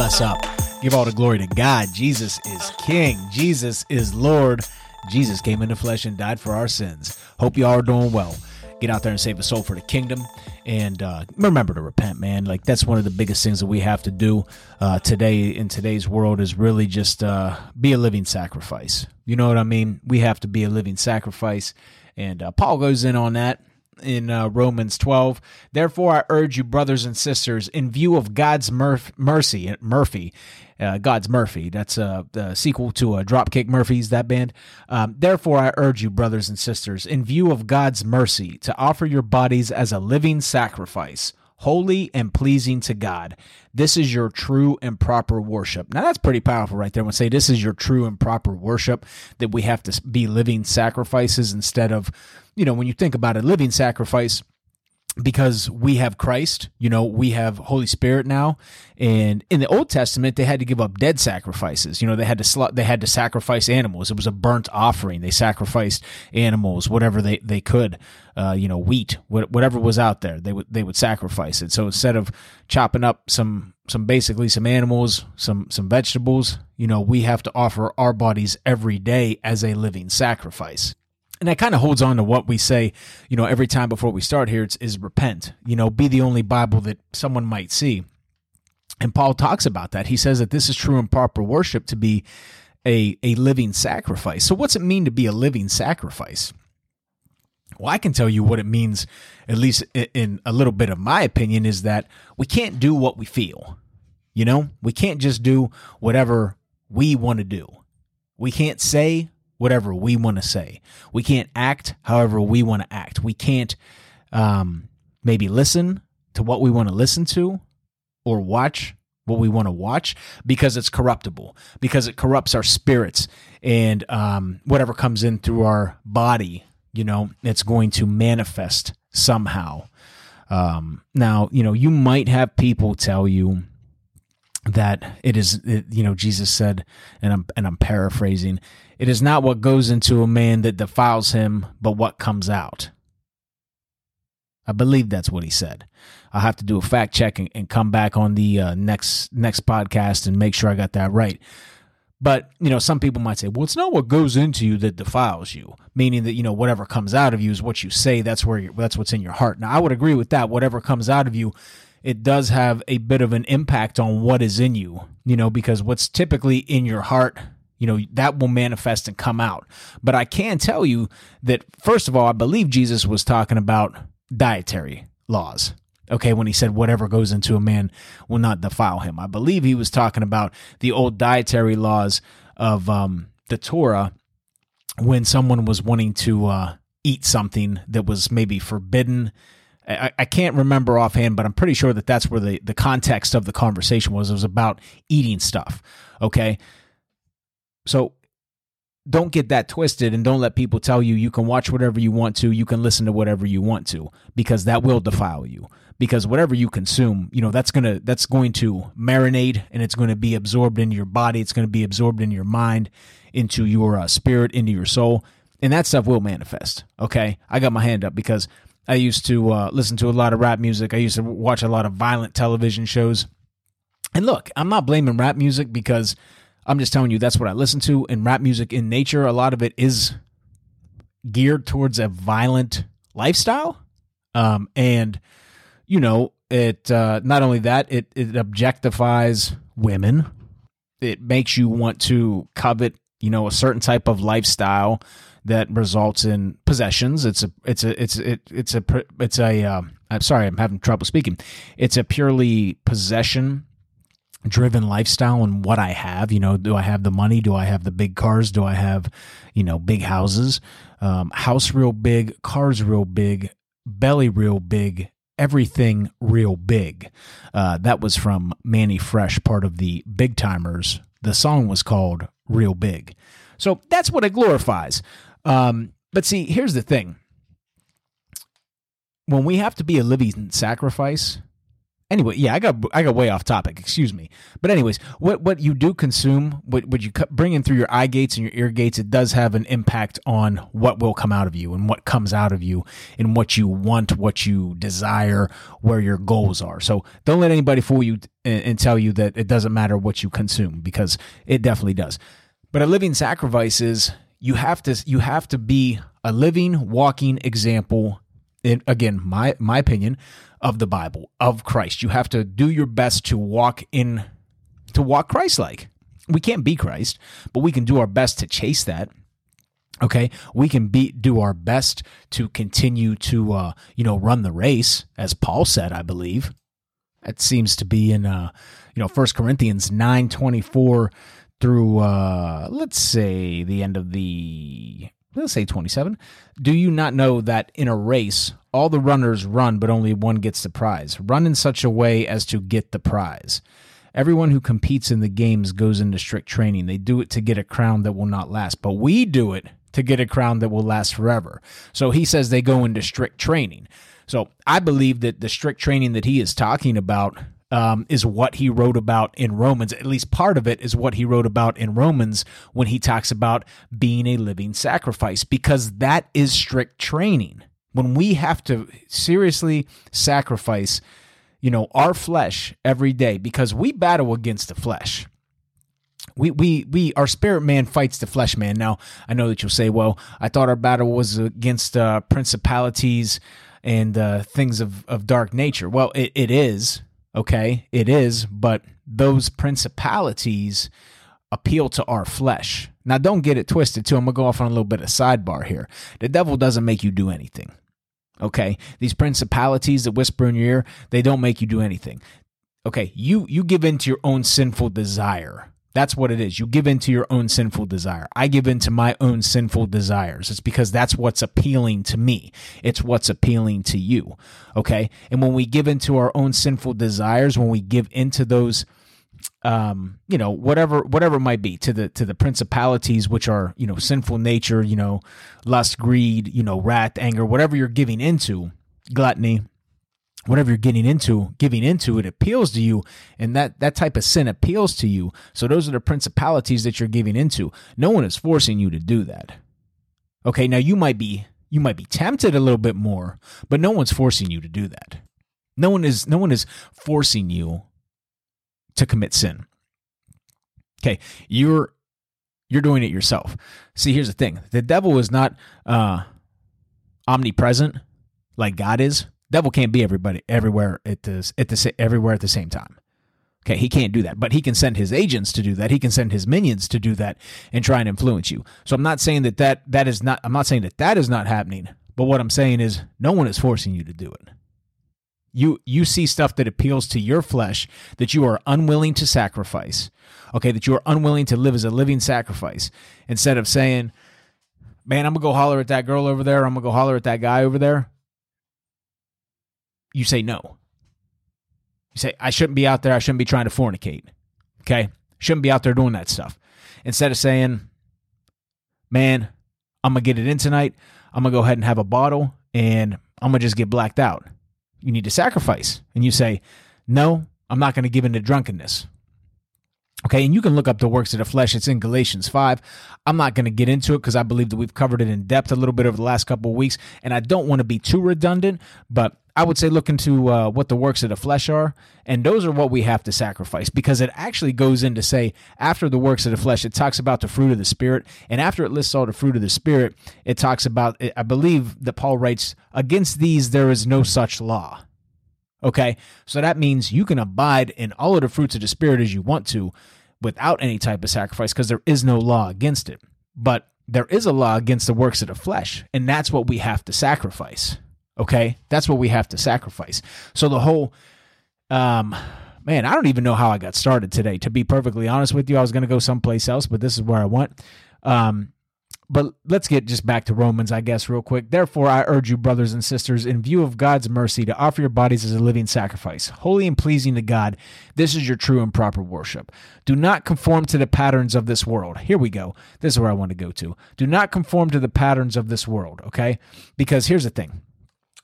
Bless up. Give all the glory to God. Jesus is King. Jesus is Lord. Jesus came in the flesh and died for our sins. Hope you all are doing well. Get out there and save a soul for the kingdom. And uh, remember to repent, man. Like, that's one of the biggest things that we have to do uh, today in today's world is really just uh, be a living sacrifice. You know what I mean? We have to be a living sacrifice. And uh, Paul goes in on that in uh, Romans 12. Therefore, I urge you, brothers and sisters, in view of God's mercy, Murphy, uh, God's Murphy, that's a, a sequel to a Dropkick Murphys, that band. Um, Therefore, I urge you, brothers and sisters, in view of God's mercy, to offer your bodies as a living sacrifice holy and pleasing to God. This is your true and proper worship. Now that's pretty powerful right there. When say this is your true and proper worship, that we have to be living sacrifices instead of, you know, when you think about a living sacrifice, because we have Christ, you know, we have Holy Spirit now. And in the Old Testament, they had to give up dead sacrifices. You know, they had to sl- they had to sacrifice animals. It was a burnt offering. They sacrificed animals, whatever they they could, uh, you know, wheat, whatever was out there. They would they would sacrifice it. So instead of chopping up some some basically some animals, some some vegetables, you know, we have to offer our bodies every day as a living sacrifice and that kind of holds on to what we say, you know, every time before we start here. It's is repent. You know, be the only Bible that someone might see. And Paul talks about that. He says that this is true and proper worship to be a a living sacrifice. So what's it mean to be a living sacrifice? Well, I can tell you what it means, at least in a little bit of my opinion, is that we can't do what we feel. You know, we can't just do whatever we want to do. We can't say whatever we want to say. We can't act however we want to act. We can't um, maybe listen to what we want to listen to or watch what we want to watch because it's corruptible, because it corrupts our spirits and um, whatever comes in through our body, you know, it's going to manifest somehow. Um, now, you know, you might have people tell you that it is, you know, Jesus said, and I'm and I'm paraphrasing, it is not what goes into a man that defiles him, but what comes out. I believe that's what he said. I'll have to do a fact check and, and come back on the uh, next next podcast and make sure I got that right. But you know, some people might say, "Well, it's not what goes into you that defiles you," meaning that you know whatever comes out of you is what you say. That's where that's what's in your heart. Now, I would agree with that. Whatever comes out of you, it does have a bit of an impact on what is in you. You know, because what's typically in your heart you know that will manifest and come out but i can tell you that first of all i believe jesus was talking about dietary laws okay when he said whatever goes into a man will not defile him i believe he was talking about the old dietary laws of um, the torah when someone was wanting to uh, eat something that was maybe forbidden I, I can't remember offhand, but I'm pretty sure that that's where the, the context of the conversation was. It was about eating stuff. Okay. So don't get that twisted and don't let people tell you you can watch whatever you want to, you can listen to whatever you want to because that will defile you. Because whatever you consume, you know, that's going to that's going to marinate and it's going to be absorbed into your body, it's going to be absorbed into your mind, into your uh, spirit, into your soul, and that stuff will manifest. Okay? I got my hand up because I used to uh, listen to a lot of rap music. I used to watch a lot of violent television shows. And look, I'm not blaming rap music because I'm just telling you that's what I listen to. And rap music in nature, a lot of it is geared towards a violent lifestyle. Um, and you know, it uh, not only that, it it objectifies women. It makes you want to covet, you know, a certain type of lifestyle that results in possessions. It's a it's a it's it, it's a it's a um, I'm sorry, I'm having trouble speaking. It's a purely possession driven lifestyle and what I have. You know, do I have the money? Do I have the big cars? Do I have, you know, big houses? Um, house real big, cars real big, belly real big, everything real big. Uh, that was from Mannie Fresh, part of the Big Tymers. The song was called Real Big. So that's what it glorifies. Um, but see, here's the thing when we have to be a living sacrifice, anyway, yeah, I got I got way off topic. Excuse me. But anyways, what what you do consume, what what you bring in through your eye gates and your ear gates, it does have an impact on what will come out of you and what comes out of you and what you want, what you desire, where your goals are. So don't let anybody fool you and, and tell you that it doesn't matter what you consume because it definitely does. But a living sacrifice is you have to you have to be a living, walking example. In, again, my my opinion of the Bible, of Christ. You have to do your best to walk in, to walk Christ like. We can't be Christ, but we can do our best to chase that. Okay, we can be do our best to continue to uh, you know run the race, as Paul said, I believe. That seems to be in uh, you know First Corinthians nine twenty four through uh, let's say the end of the let's say 27 do you not know that in a race all the runners run but only one gets the prize? Run in such a way as to get the prize. Everyone who competes in the games goes into strict training. They do it to get a crown that will not last but we do it to get a crown that will last forever. So he says they go into strict training. So i believe that the strict training that he is talking about um, is what he wrote about in Romans. At least part of it is what he wrote about in Romans when he talks about being a living sacrifice, because that is strict training. When we have to seriously sacrifice, you know, our flesh every day, because we battle against the flesh. We, we, we, our spirit man fights the flesh man. Now, I know that you'll say, well, I thought our battle was against uh, principalities and uh, things of, of dark nature. Well, it, it is Okay, it is, but those principalities appeal to our flesh. Now, don't get it twisted, too. I'm going to go off on a little bit of sidebar here. The devil doesn't make you do anything. Okay, these principalities that whisper in your ear, they don't make you do anything. Okay, you you give in to your own sinful desire. That's what it is. You give in to your own sinful desire. I give in to my own sinful desires. It's because that's what's appealing to me. It's what's appealing to you. Okay. And when we give into our own sinful desires, when we give into those, um, you know, whatever, whatever it might be to the, to the principalities, which are, you know, sinful nature, you know, lust, greed, you know, wrath, anger, whatever you're giving into, gluttony, whatever you're getting into giving into it appeals to you and that that type of sin appeals to you. So those are the principalities that you're giving into. No one is forcing you to do that. Okay now you might be you might be tempted a little bit more but no one's forcing you to do that. No one is no one is forcing you to commit sin. Okay you're you're doing it yourself. See here's the thing. The devil is not uh omnipresent like god is Devil can't be everybody everywhere at the at the everywhere at the same time. Okay, he can't do that, but he can send his agents to do that. He can send his minions to do that and try and influence you. So I'm not saying that that that is not. I'm not saying that that is not happening. But what I'm saying is, no one is forcing you to do it. You you see stuff that appeals to your flesh that you are unwilling to sacrifice. Okay, that you are unwilling to live as a living sacrifice instead of saying, "Man, I'm gonna go holler at that girl over there. I'm gonna go holler at that guy over there." You say no. You say, I shouldn't be out there. I shouldn't be trying to fornicate. Okay. Shouldn't be out there doing that stuff. Instead of saying, man, I'm going to get it in tonight. I'm going to go ahead and have a bottle and I'm going to just get blacked out. You need to sacrifice. And you say, no, I'm not going to give in to drunkenness. Okay, and you can look up the works of the flesh. It's in Galatians 5. I'm not going to get into it because I believe that we've covered it in depth a little bit over the last couple of weeks, and I don't want to be too redundant, but I would say look into uh, what the works of the flesh are, and those are what we have to sacrifice because it actually goes in to say after the works of the flesh, it talks about the fruit of the spirit, and after it lists all the fruit of the spirit, it talks about I believe that Paul writes, "Against these there is no such law." Okay, so that means you can abide in all of the fruits of the spirit as you want to, without any type of sacrifice, because there is no law against it. But there is a law against the works of the flesh, and that's what we have to sacrifice. Okay, that's what we have to sacrifice. So the whole, um, man, I don't even know how I got started today. To be perfectly honest with you, I was going to go someplace else, but this is where I went. Um, but let's get just back to Romans, I guess, real quick. Therefore, I urge you, brothers and sisters, in view of God's mercy, to offer your bodies as a living sacrifice, holy and pleasing to God. This is your true and proper worship. Do not conform to the patterns of this world. Here we go. This is where I want to go to. Do not conform to the patterns of this world, okay? Because here's the thing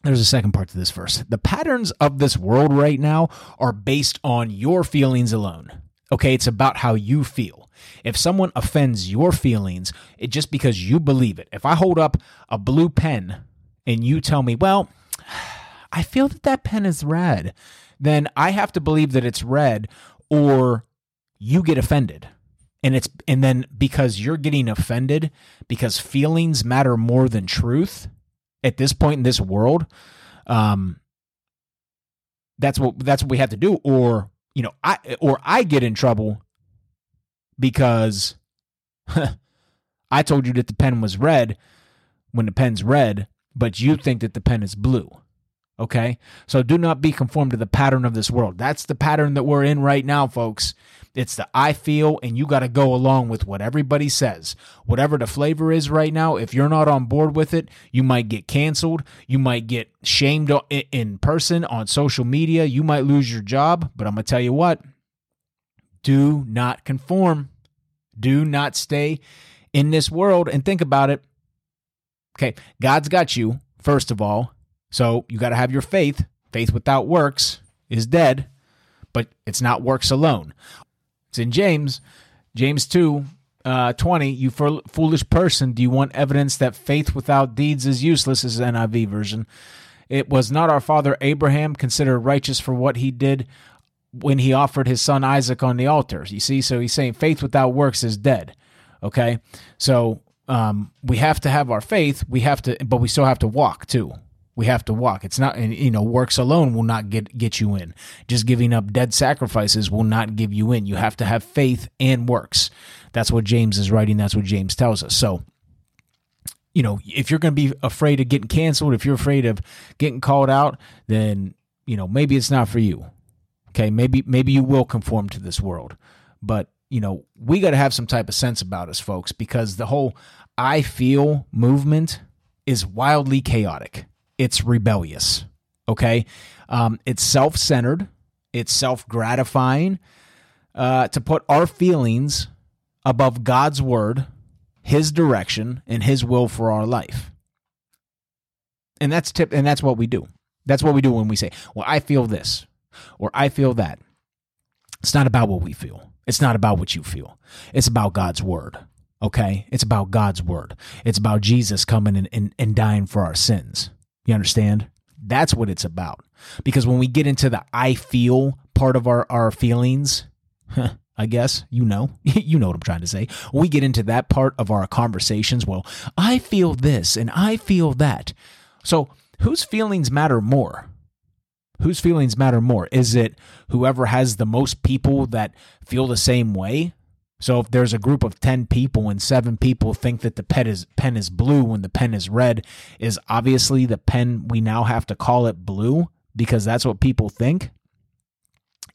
there's a second part to this verse. The patterns of this world right now are based on your feelings alone. Okay, it's about how you feel. If someone offends your feelings, it just because you believe it. If I hold up a blue pen and you tell me, "Well, I feel that that pen is red," then I have to believe that it's red or you get offended. And it's and then because you're getting offended because feelings matter more than truth at this point in this world, um that's what that's what we have to do or you know, I or I get in trouble because I told you that the pen was red when the pen's red, but you think that the pen is blue. Okay? So do not be conformed to the pattern of this world. That's the pattern that we're in right now, folks. It's the I feel, and you got to go along with what everybody says. Whatever the flavor is right now, if you're not on board with it, you might get canceled. You might get shamed in person on social media. You might lose your job. But I'm going to tell you what do not conform. Do not stay in this world and think about it. Okay, God's got you, first of all. So you got to have your faith. Faith without works is dead, but it's not works alone. It's in James, James 2, uh, 20. You foolish person, do you want evidence that faith without deeds is useless? This is NIV version. It was not our father Abraham considered righteous for what he did when he offered his son Isaac on the altar. You see, so he's saying faith without works is dead. Okay, so um, we have to have our faith. We have to, but we still have to walk too. We have to walk. It's not, you know, works alone will not get get you in. Just giving up dead sacrifices will not give you in. You have to have faith and works. That's what James is writing. That's what James tells us. So, you know, if you're going to be afraid of getting canceled, if you're afraid of getting called out, then you know maybe it's not for you. Okay, maybe maybe you will conform to this world, but you know we got to have some type of sense about us, folks, because the whole I feel movement is wildly chaotic it's rebellious. Okay. Um, it's self centered, it's self gratifying uh, to put our feelings above God's word, his direction, and his will for our life. And that's tip and that's what we do. That's what we do when we say, Well, I feel this or I feel that. It's not about what we feel. It's not about what you feel. It's about God's word. Okay? It's about God's word. It's about Jesus coming and, and, and dying for our sins. You understand? That's what it's about. Because when we get into the I feel part of our, our feelings, I guess, you know, you know what I'm trying to say. When we get into that part of our conversations, well, I feel this and I feel that. So whose feelings matter more? Whose feelings matter more? Is it whoever has the most people that feel the same way? So if there's a group of 10 people and 7 people think that the pen is pen is blue when the pen is red, is obviously the pen we now have to call it blue because that's what people think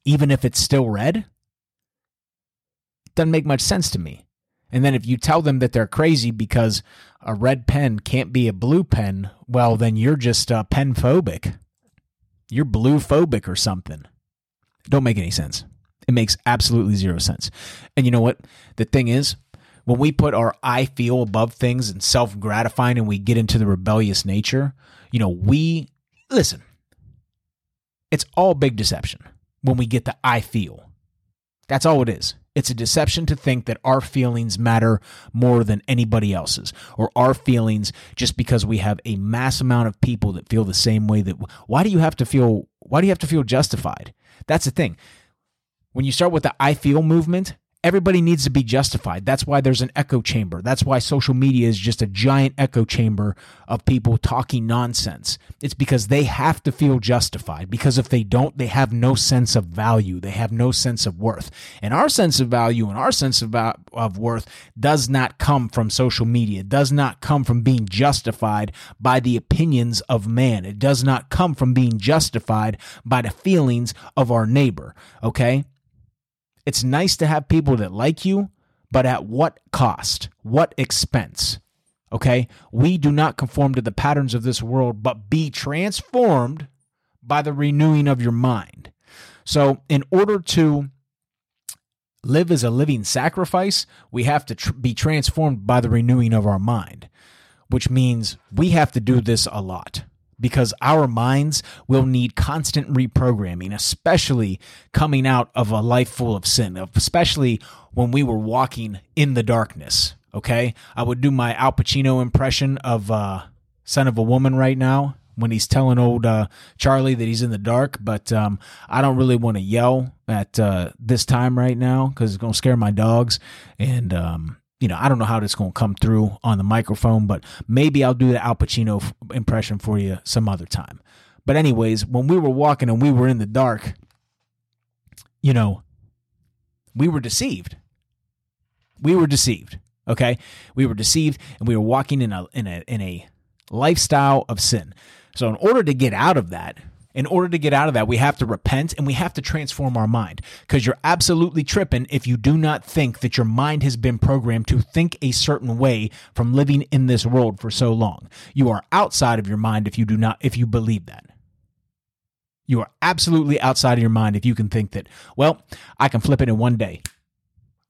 even if it's still red? It doesn't make much sense to me. And then if you tell them that they're crazy because a red pen can't be a blue pen, well, then you're just uh, pen phobic. You're blue phobic or something. Don't make any sense. It makes absolutely zero sense. And you know what? The thing is, when we put our I feel above things and self gratifying and we get into the rebellious nature, you know, we listen, it's all big deception when we get the I feel. That's all it is. It's a deception to think that our feelings matter more than anybody else's, or our feelings just because we have a mass amount of people that feel the same way that why do you have to feel why do you have to feel justified? That's the thing. When you start with the I feel movement, everybody needs to be justified. That's why there's an echo chamber. That's why social media is just a giant echo chamber of people talking nonsense. It's because they have to feel justified. Because if they don't, they have no sense of value. They have no sense of worth. And our sense of value and our sense of, of worth does not come from social media. It does not come from being justified by the opinions of man. It does not come from being justified by the feelings of our neighbor. Okay? It's nice to have people that like you, but at what cost? What expense? Okay? We do not conform to the patterns of this world, but be transformed by the renewing of your mind. So, in order to live as a living sacrifice, we have to tr- be transformed by the renewing of our mind, which means we have to do this a lot because our minds will need constant reprogramming, especially coming out of a life full of sin, especially when we were walking in the darkness. Okay. I would do my Al Pacino impression of uh, Scent of a Woman right now when he's telling old uh, Charlie that he's in the dark, but um, I don't really want to yell at uh, this time right now because it's going to scare my dogs. And, um, you know, I don't know how this going to come through on the microphone, but maybe I'll do the Al Pacino f- impression for you some other time. But, anyways, when we were walking and we were in the dark, you know, we were deceived. We were deceived. Okay, we were deceived, and we were walking in a in a in a lifestyle of sin. So, in order to get out of that, in order to get out of that, we have to repent and we have to transform our mind because you're absolutely tripping if you do not think that your mind has been programmed to think a certain way from living in this world for so long. You are outside of your mind if you do not, if you believe that. You are absolutely outside of your mind if you can think that, well, I can flip it in one day.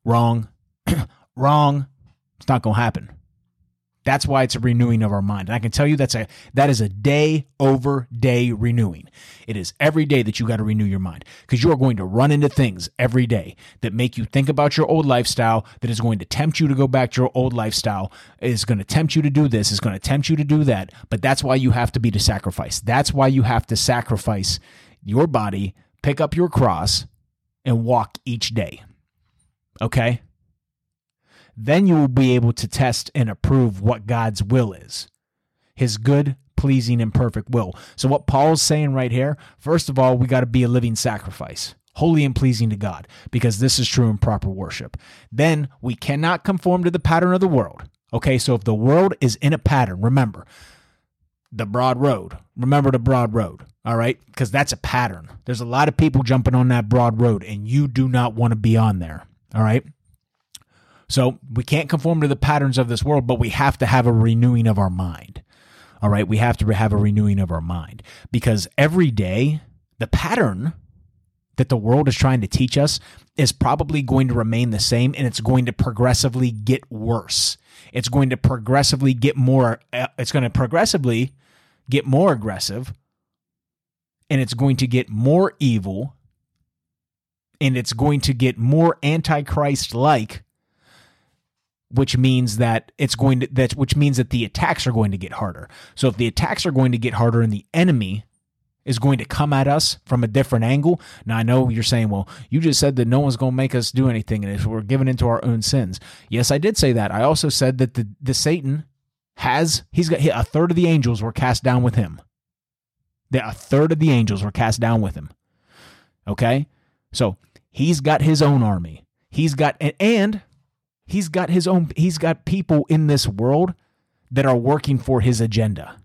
Wrong. Wrong. It's not going to happen. That's why it's a renewing of our mind. And I can tell you that's a that is a day over day renewing. It is every day that you got to renew your mind because you are going to run into things every day that make you think about your old lifestyle, that is going to tempt you to go back to your old lifestyle, is going to tempt you to do this, is going to tempt you to do that. But that's why you have to be the sacrifice. That's why you have to sacrifice your body, pick up your cross, and walk each day. Okay? Then you will be able to test and approve what God's will is his good, pleasing, and perfect will. So, what Paul's saying right here, first of all, we got to be a living sacrifice. Holy and pleasing to God, because this is true and proper worship. Then we cannot conform to the pattern of the world. Okay, so if the world is in a pattern, remember the broad road. Remember the broad road, all right? Because that's a pattern. There's a lot of people jumping on that broad road, and you do not want to be on there, all right? So we can't conform to the patterns of this world, but we have to have a renewing of our mind. All right. We have to have a renewing of our mind because every day, the pattern that the world is trying to teach us is probably going to remain the same and it's going to progressively get worse. It's going to progressively get more, uh, it's going to progressively get more aggressive and it's going to get more evil and it's going to get more antichrist like which means that it's going to that which means that the attacks are going to get harder. So if the attacks are going to get harder and the enemy is going to come at us from a different angle. Now I know you're saying, well, you just said that no one's going to make us do anything and if we're given into our own sins. Yes, I did say that. I also said that the the Satan has he's got a third of the angels were cast down with him. That a third of the angels were cast down with him. Okay? So, he's got his own army. He's got and He's got his own he's got people in this world that are working for his agenda.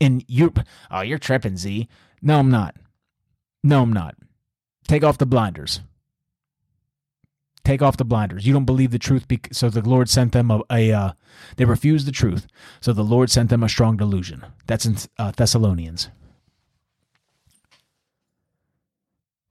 And you oh, you're tripping, Z. No, I'm not. No, I'm not. Take off the blinders. Take off the blinders. You don't believe the truth, because, so the Lord sent them a. a uh, they refused the truth, so the Lord sent them a strong delusion. That's in uh, Thessalonians.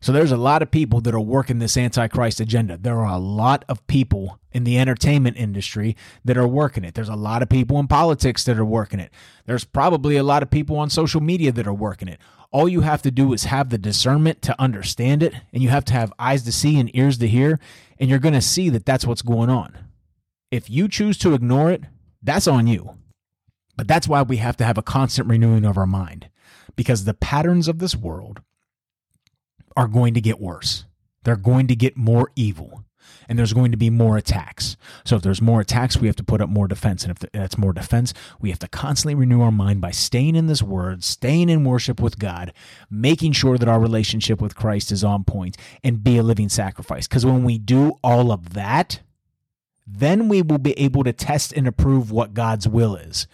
So there's a lot of people that are working this antichrist agenda. There are a lot of people in the entertainment industry that are working it. There's a lot of people in politics that are working it. There's probably a lot of people on social media that are working it. All you have to do is have the discernment to understand it, and you have to have eyes to see and ears to hear, and you're going to see that that's what's going on. If you choose to ignore it, that's on you. But that's why we have to have a constant renewing of our mind because the patterns of this world are going to get worse. They're going to get more evil and there's going to be more attacks. So if there's more attacks, we have to put up more defense. And if that's more defense, we have to constantly renew our mind by staying in this word, staying in worship with God, making sure that our relationship with Christ is on point and be a living sacrifice. Because when we do all of that, then we will be able to test and approve what God's will is.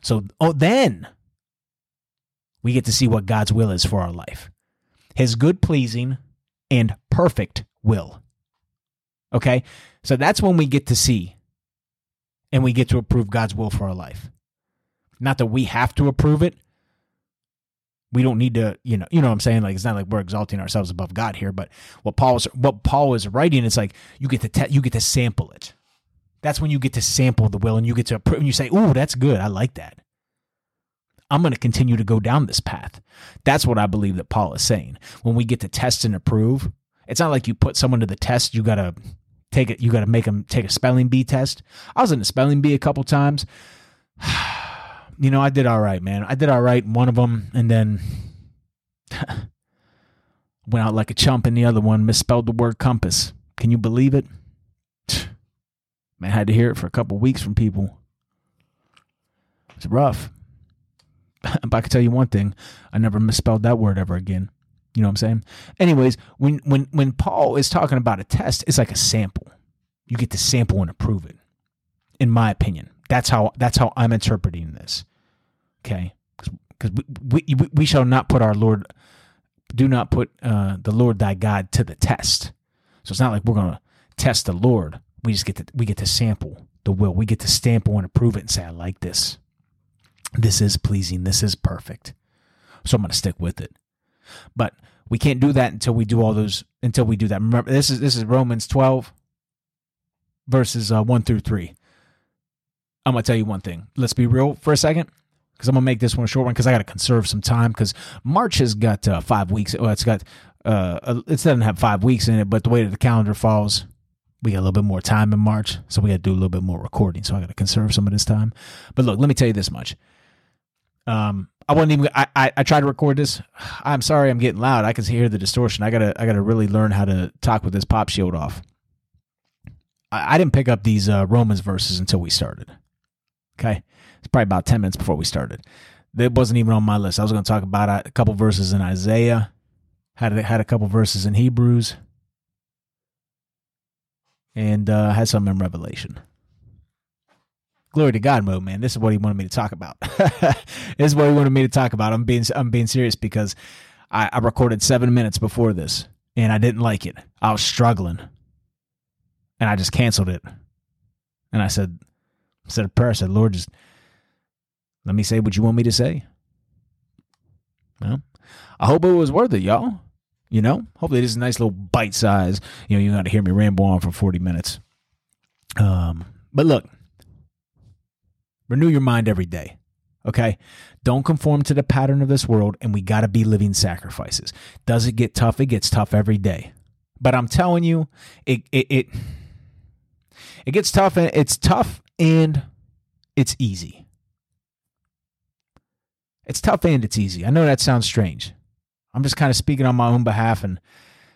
So oh, then we get to see what God's will is for our life his good pleasing and perfect will. Okay? So that's when we get to see and we get to approve God's will for our life. Not that we have to approve it. We don't need to, you know, you know what I'm saying? Like it's not like we're exalting ourselves above God here, but what Paul is what Paul is writing, it's like you get to te- you get to sample it. That's when you get to sample the will and you get to approve and you say, "Ooh, that's good. I like that." I'm going to continue to go down this path. That's what I believe that Paul is saying. When we get to test and approve, it's not like you put someone to the test, you got to take it, you got to make them take a spelling bee test. I was in a spelling bee a couple times. you know, I did all right, man. I did all right in one of them and then went out like a chump in the other one, misspelled the word compass. Can you believe it? Man, I had to hear it for a couple weeks from people. It's rough. but I can tell you one thing: I never misspelled that word ever again. You know what I'm saying? Anyways, when when when Paul is talking about a test, it's like a sample. You get to sample and approve it. In my opinion, that's how that's how I'm interpreting this. Okay, because we, we we shall not put our Lord, do not put uh, the Lord thy God to the test. So it's not like we're gonna test the Lord. We just get to we get to sample the will. We get to sample and approve it and say, I like this. This is pleasing. This is perfect. So I'm going to stick with it. But we can't do that until we do all those until we do that. Remember this is this is Romans 12 verses uh, 1 through 3. I'm going to tell you one thing. Let's be real for a second because I'm going to make this one a short one because I got to conserve some time because March has got uh, 5 weeks. Well, it's got uh, it doesn't have 5 weeks in it, but the way that the calendar falls, we got a little bit more time in March, so we got to do a little bit more recording. So I got to conserve some of this time. But look, let me tell you this much. Um, I wasn't even. I, I, I tried to record this. I'm sorry, I'm getting loud. I can hear the distortion. I gotta I gotta really learn how to talk with this pop shield off. I, I didn't pick up these uh, Romans verses until we started. Okay, it's probably about ten minutes before we started. That wasn't even on my list. I was going to talk about a couple verses in Isaiah. Had had a couple verses in Hebrews, and uh, had some in Revelation glory to God mode, man. This is what he wanted me to talk about. this is what he wanted me to talk about. I'm being I'm being serious because I, I recorded seven minutes before this and I didn't like it. I was struggling, and I just canceled it. And I said, I said a prayer. I said, Lord, just let me say what you want me to say. Well, I hope it was worth it, y'all. You know, hopefully this is a nice little bite size. You know, you got to hear me ramble on for 40 minutes. Um, but look, Renew your mind every day. Okay? Don't conform to the pattern of this world, and we got to be living sacrifices. Does it get tough? It gets tough every day. But I'm telling you, it it it, it gets tough and it's tough and it's easy. It's tough and it's easy. I know that sounds strange. I'm just kind of speaking on my own behalf and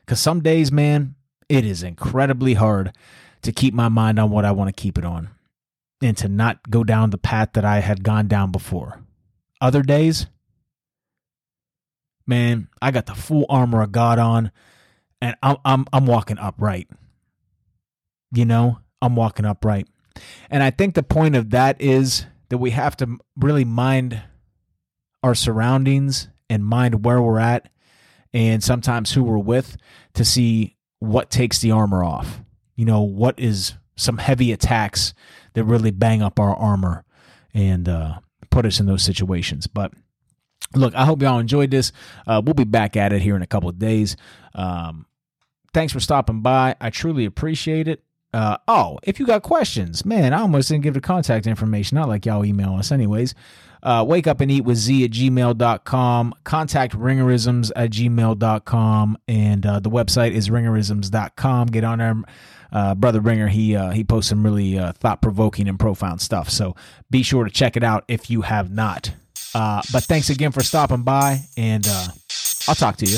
cuz some days, man, it is incredibly hard to keep my mind on what I want to keep it on and to not go down the path that I had gone down before. Other days, man, I got the full armor of God on and I'm I'm I'm walking upright. You know, I'm walking upright. And I think the point of that is that we have to really mind our surroundings and mind where we're at and sometimes who we're with to see what takes the armor off. You know, what is some heavy attacks that really bang up our armor and uh, put us in those situations. But look, I hope y'all enjoyed this. Uh, we'll be back at it here in a couple of days. Um, thanks for stopping by. I truly appreciate it. Uh, oh, if you got questions, man, I almost didn't give the contact information. Not like y'all email us, anyways. Uh, wake up and eat with Z at gmail.com. Contact ringerisms at gmail.com. And uh, the website is ringerisms.com. Get on there uh, brother Bringer, he uh, he posts some really uh, thought provoking and profound stuff. So be sure to check it out if you have not. Uh, but thanks again for stopping by, and uh, I'll talk to you.